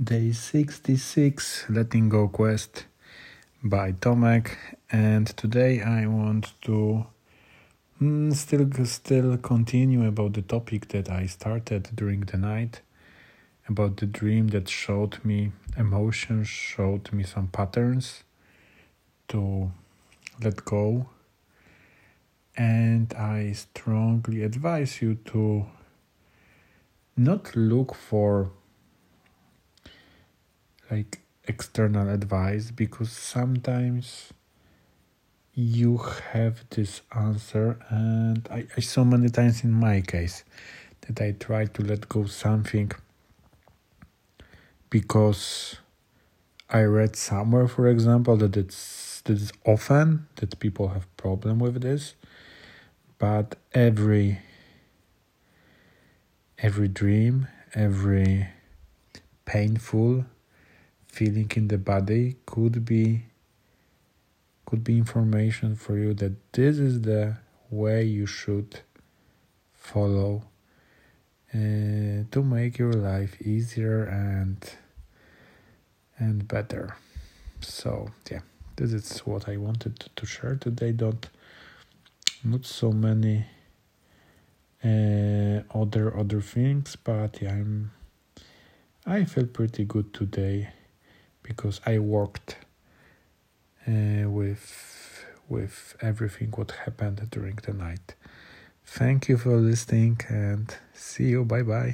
Day 66 Letting Go Quest by Tomek. And today I want to mm, still still continue about the topic that I started during the night about the dream that showed me emotions showed me some patterns to let go. And I strongly advise you to not look for like external advice because sometimes you have this answer and I, I saw many times in my case that I try to let go something because I read somewhere for example that it's that is often that people have problem with this but every every dream every painful feeling in the body could be could be information for you that this is the way you should follow uh, to make your life easier and and better. So yeah this is what i wanted to, to share today. Don't not so many uh, other other things but yeah, i'm i feel pretty good today because I worked uh, with with everything what happened during the night. Thank you for listening and see you. Bye bye.